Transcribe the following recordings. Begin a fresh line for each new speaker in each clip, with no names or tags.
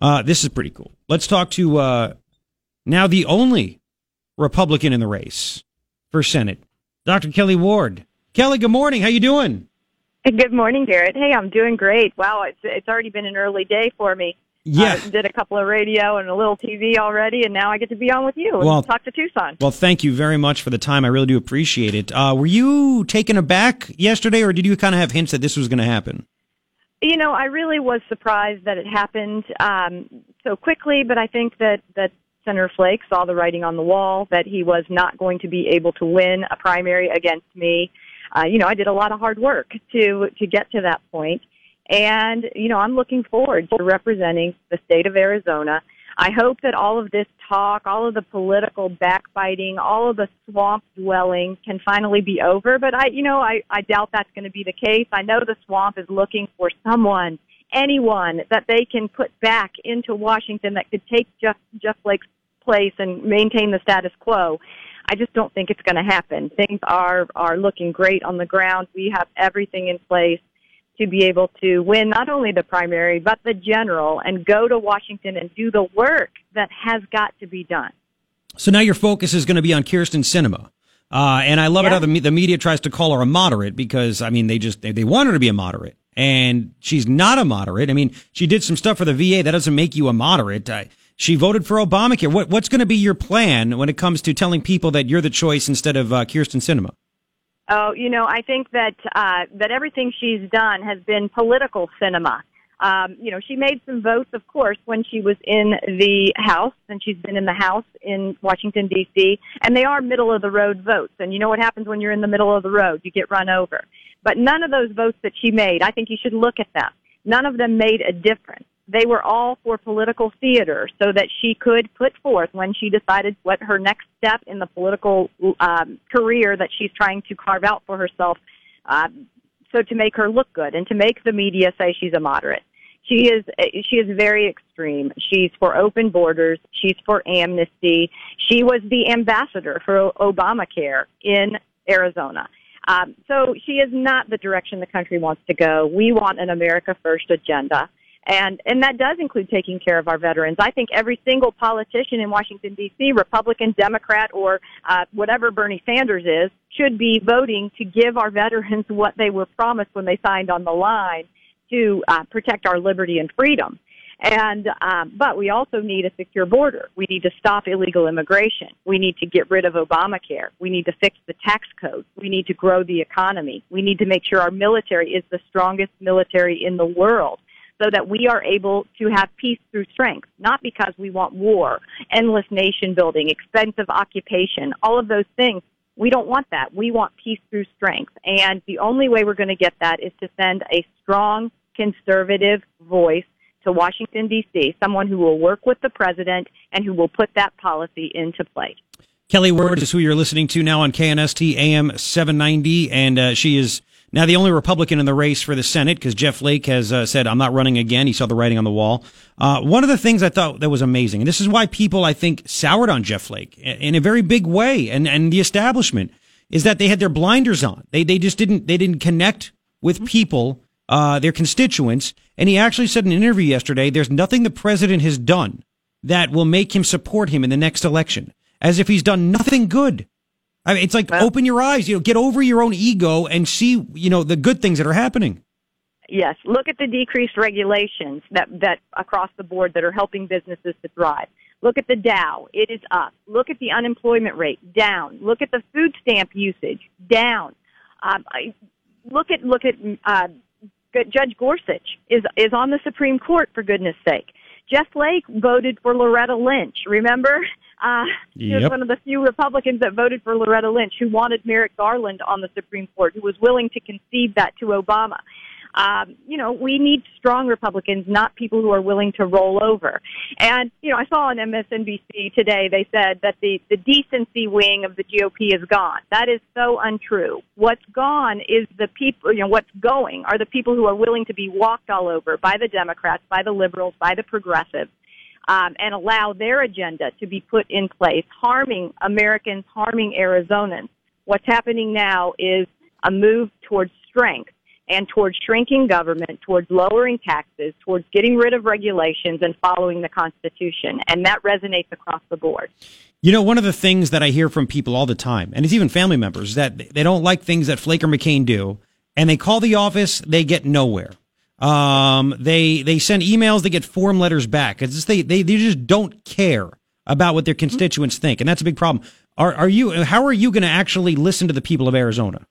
Uh, this is pretty cool. Let's talk to uh, now the only Republican in the race for Senate, Dr. Kelli Ward. Kelli, good morning. How you doing?
Good morning, Garret. Hey, I'm doing great. Wow, it's it's already been an early day for me.
Yeah.
Uh, did a couple of radio and a little TV already, and now I get to be on with you and
Well-
talk to Tucson.
Well, thank you very much for the time. I really do appreciate it. Uh, were you taken aback yesterday, or did you kind of have hints that this was going to happen?
You know, I really was surprised that it happened um, so quickly, but I think that that Senator Flake saw the writing on the wall that he was not going to be able to win a primary against me. Uh, you know, I did a lot of hard work to to get to that point, and you know, I'm looking forward to representing the state of Arizona. I hope that all of this talk, all of the political backbiting, all of the swamp dwelling can finally be over. But I, you know, I, I doubt that's going to be the case. I know the swamp is looking for someone, anyone that they can put back into Washington that could take Jeff, Jeff Flake's place and maintain the status quo. I just don't think it's going to happen. Things are, are looking great on the ground. We have everything in place to be able to win not only the primary but the general and go to Washington and do the work that has got to be done.
So now your focus is going to be on Kyrsten Sinema. Uh, and I love it how the, the media tries to call her a moderate because, I mean, they just, they, they want her to be a moderate. And she's not a moderate. I mean, she did some stuff for the VA. That doesn't make you a moderate. Uh, she voted for Obamacare. What, what's going to be your plan when it comes to telling people that you're the choice instead of uh, Kyrsten Sinema?
Oh, you know, I think that uh, that everything she's done has been political cinema. Um, you know, she made some votes, of course, when she was in the House, and she's been in the House in Washington D.C. And they are middle of the road votes. And you know what happens when you're in the middle of the road? You get run over. But none of those votes that she made, I think you should look at them. None of them made a difference. They were all for political theater so that she could put forth when she decided what her next step in the political um, career that she's trying to carve out for herself. Uh, so to make her look good and to make the media say she's a moderate. She is she is very extreme. She's for open borders. She's for amnesty. She was the ambassador for Obamacare in Arizona. Um, so she is not the direction the country wants to go. We want an America First agenda. And, and that does include taking care of our veterans. I think every single politician in Washington D.C., Republican, Democrat, or uh, whatever Bernie Sanders is, should be voting to give our veterans what they were promised when they signed on the line to uh, protect our liberty and freedom. And um, but we also need a secure border. We need to stop illegal immigration. We need to get rid of Obamacare. We need to fix the tax code. We need to grow the economy. We need to make sure our military is the strongest military in the world so that we are able to have peace through strength, not because we want war, endless nation building, expensive occupation, all of those things. We don't want that. We want peace through strength. And the only way we're going to get that is to send a strong conservative voice to Washington, D.C., someone who will work with the president and who will put that policy into play.
Kelli Ward is who you're listening to now on KNST AM 790, and uh, she is now the only Republican in the race for the Senate because Jeff Flake has uh, said, I'm not running again. He saw the writing on the wall. Uh, one of the things I thought that was amazing, and this is why people, I think, soured on Jeff Flake in a very big way, and, and the establishment, is that they had their blinders on. They, they just didn't, they didn't connect with people, uh, their constituents. And he actually said in an interview yesterday, there's nothing the president has done that will make him support him in the next election, as if he's done nothing good. I mean, it's like
Well-
open your eyes, you know, get over your own ego and see, you know, the good things that are happening.
Yes, look at the decreased regulations that that across the board that are helping businesses to thrive. Look at the Dow, it is up. Look at the unemployment rate, down. Look at the food stamp usage, down. Um, I, look at look at uh, Judge Gorsuch is is on the Supreme Court for goodness sake. Jeff Flake voted for Loretta Lynch. Remember, uh, he was one of the few Republicans that voted for Loretta Lynch, who wanted Merrick Garland on the Supreme Court, who was willing to concede that to Obama. Um, you know, we need strong Republicans, not people who are willing to roll over. And, you know, I saw on MSNBC today, they said that the, the decency wing of the GOP is gone. That is so untrue. What's gone is the people, you know, what's going are the people who are willing to be walked all over by the Democrats, by the liberals, by the progressives. Um, and allow their agenda to be put in place, harming Americans, harming Arizonans. What's happening now is a move towards strength and towards shrinking government, towards lowering taxes, towards getting rid of regulations and following the Constitution. And that resonates across the board.
You know, one of the things that I hear from people all the time, and it's even family members, that they don't like things that Flake or McCain do, and they call the office, they get nowhere. Um, they they send emails, they get form letters back. It's just they, they they just don't care about what their constituents think, and that's a big problem. Are are you? How are you going to actually listen to the people of Arizona?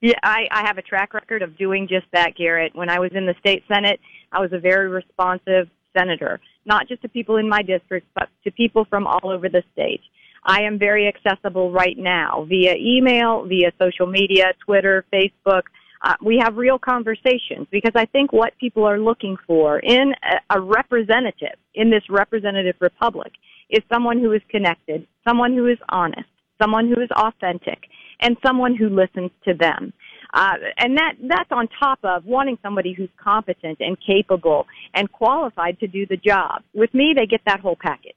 Yeah, I, I have a track record of doing just that, Garret. When I was in the state senate, I was a very responsive senator, not just to people in my district, but to people from all over the state. I am very accessible right now via email, via social media, Twitter, Facebook. Uh, we have real conversations because I think what people are looking for in a, a representative in this representative republic is someone who is connected, someone who is honest, someone who is authentic, and someone who listens to them. Uh, and that that's on top of wanting somebody who's competent and capable and qualified to do the job. With me, they get that whole package.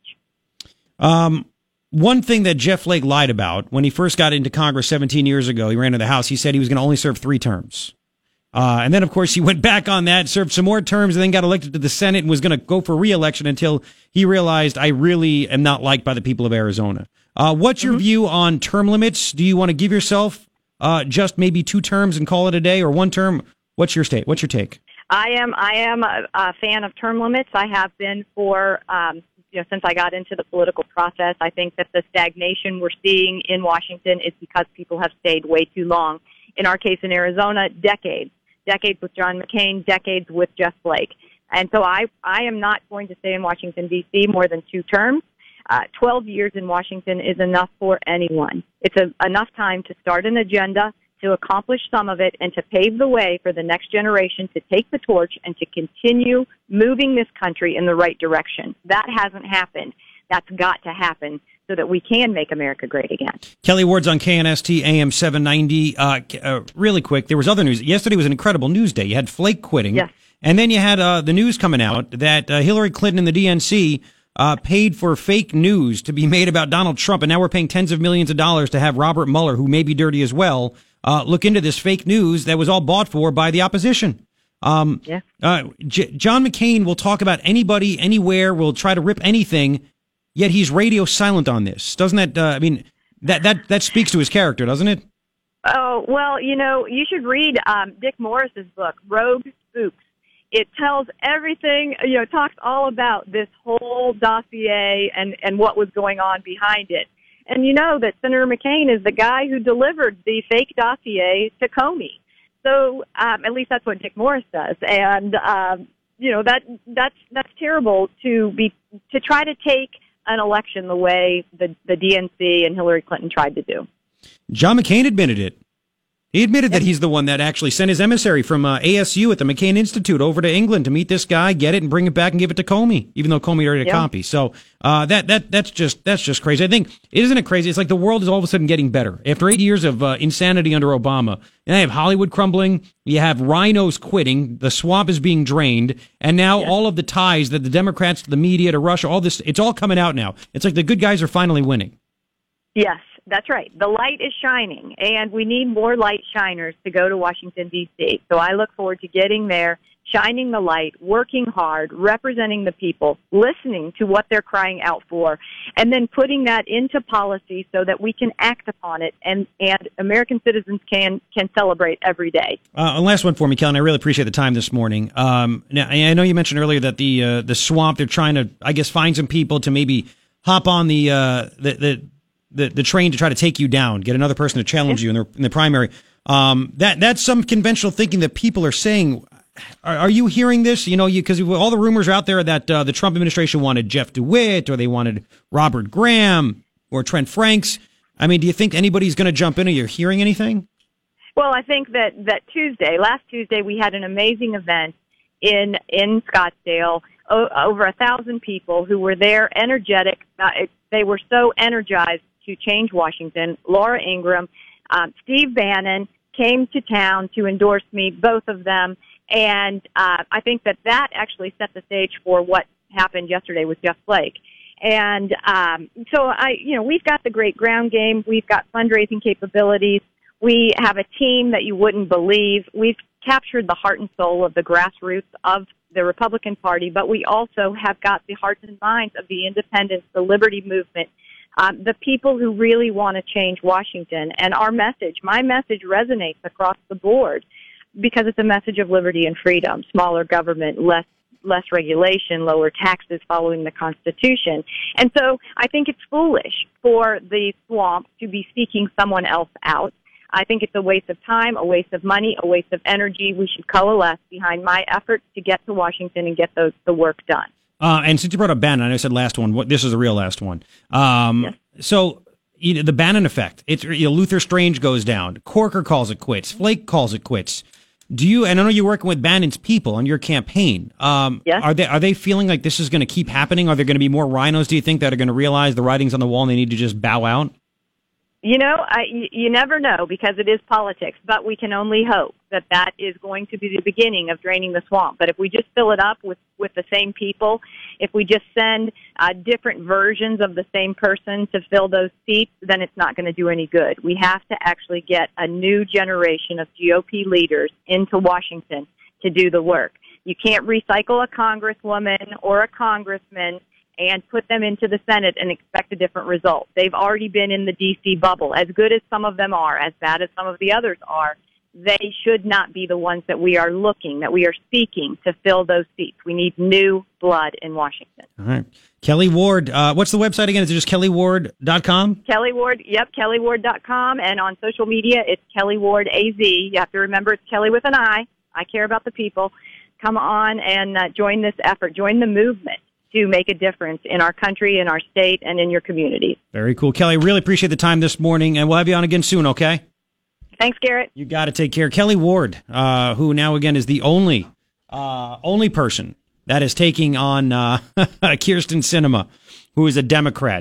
Um, one thing that Jeff Flake lied about when he first got into Congress 17 years ago, he ran to the House. He said he was going to only serve three terms. Uh, and then, of course, he went back on that, served some more terms, and then got elected to the Senate and was going to go for reelection until he realized I really am not liked by the people of Arizona. Uh, what's your mm-hmm. view on term limits? Do you want to give yourself uh, just maybe two terms and call it a day, or one term? What's your state? What's your take?
I am I am a, a fan of term limits. I have been for um, you know since I got into the political process. I think that the stagnation we're seeing in Washington is because people have stayed way too long. In our case in Arizona, decades, decades with John McCain, decades with Jeff Flake. And so I I am not going to stay in Washington D.C. more than two terms. Uh, 12 years in Washington is enough for anyone. It's a, enough time to start an agenda, to accomplish some of it, and to pave the way for the next generation to take the torch and to continue moving this country in the right direction. That hasn't happened. That's got to happen so that we can make America great again.
Kelli Ward's on KNST AM 790. Uh, uh, really quick, there was other news. Yesterday was an incredible news day. You had Flake quitting.
Yes.
And then you had uh, the news coming out that uh, Hillary Clinton and the DNC uh, paid for fake news to be made about Donald Trump, and now we're paying tens of millions of dollars to have Robert Mueller, who may be dirty as well, uh, look into this fake news that was all bought for by the opposition. Um,
yeah. Uh,
J- John McCain will talk about anybody, anywhere, will try to rip anything, yet he's radio silent on this. Doesn't that? Uh, I mean, that that that speaks to his character, doesn't it?
Oh well, you know, you should read um, Dick Morris's book, Rogue Spooks it tells everything, you know, talks all about this whole dossier and, and what was going on behind it. And you know that Senator McCain is the guy who delivered the fake dossier to Comey. So um, at least that's what Dick Morris does. And um, you know that that's that's terrible to be to try to take an election the way the the DNC and Hillary Clinton tried to do.
John McCain admitted it. He admitted that he's the one that actually sent his emissary from uh, ASU at the McCain Institute over to England to meet this guy, get it, and bring it back and give it to Comey, even though Comey already had a copy. So uh, that that that's just that's just crazy. I think isn't it crazy? It's like the world is all of a sudden getting better after eight years of uh, insanity under Obama. And I have Hollywood crumbling. You have rhinos quitting. The swamp is being drained, and now all of the ties that the Democrats, to the media, to Russia, all this, it's all coming out now. It's like the good guys are finally winning.
Yes, that's right. The light is shining, and we need more light shiners to go to Washington, D.C. So I look forward to getting there, shining the light, working hard, representing the people, listening to what they're crying out for, and then putting that into policy so that we can act upon it and, and American citizens can, can celebrate every day.
Uh, last one for me, Kellen. I really appreciate the time this morning. Um, now, I know you mentioned earlier that the, uh, the swamp, they're trying to, I guess, find some people to maybe hop on the, uh, the, the the, the train to try to take you down, get another person to challenge you in the, in the primary. Um, that that's some conventional thinking that people are saying. Are, are you hearing this? You know, because all the rumors are out there that uh, the Trump administration wanted Jeff DeWitt or they wanted Robert Graham or Trent Franks. I mean, do you think anybody's going to jump in? Are you hearing anything?
Well, I think that that Tuesday, last Tuesday, we had an amazing event in in Scottsdale. O- over a thousand people who were there, energetic. Uh, it, they were so energized to change Washington, Laura Ingraham, um, Steve Bannon came to town to endorse me, both of them. And uh, I think that that actually set the stage for what happened yesterday with Jeff Flake. And um, so I, you know, we've got the great ground game. We've got fundraising capabilities. We have a team that you wouldn't believe. We've captured the heart and soul of the grassroots of the Republican Party, but we also have got the hearts and minds of the independents, the liberty movement, um, the people who really want to change Washington. And our message, my message resonates across the board because it's a message of liberty and freedom, smaller government, less less regulation, lower taxes following the Constitution. And so I think it's foolish for the swamp to be seeking someone else out. I think it's a waste of time, a waste of money, a waste of energy. We should coalesce behind my efforts to get to Washington and get the, the work done.
Uh, and since you brought up Bannon, I know I said last one. What, this is the real last one. Um, yes. So you know, the Bannon effect. It's you know, Luther Strange goes down. Corker calls it quits. Flake calls it quits. Do you? And I know you're working with Bannon's people on your campaign. Um,
yes.
Are they are they feeling like this is going to keep happening? Are there going to be more rhinos? Do you think that are going to realize the writing's on the wall and they need to just bow out?
You know, I, you never know because it is politics, but we can only hope that that is going to be the beginning of draining the swamp. But if we just fill it up with, with the same people, if we just send uh, different versions of the same person to fill those seats, then it's not going to do any good. We have to actually get a new generation of GOP leaders into Washington to do the work. You can't recycle a congresswoman or a congressman and put them into the Senate and expect a different result. They've already been in the DC bubble. As good as some of them are, as bad as some of the others are, they should not be the ones that we are looking, that we are seeking to fill those seats. We need new blood in Washington.
All right. Kelli Ward, uh, what's the website again? Is it just kelliward.com?
Kelli Ward, yep, kelliward.com. And on social media, it's Kelli Ward AZ. You have to remember it's Kelli with an I. I care about the people. Come on and uh, join this effort. Join the movement to make a difference in our country, in our state, and in your community.
Very cool. Kelli, really appreciate the time this morning, and we'll have you on again soon, okay?
Thanks, Garret.
You got to take care. Kelli Ward, uh, who now again is the only uh, only person that is taking on uh, Kyrsten Sinema, who is a Democrat.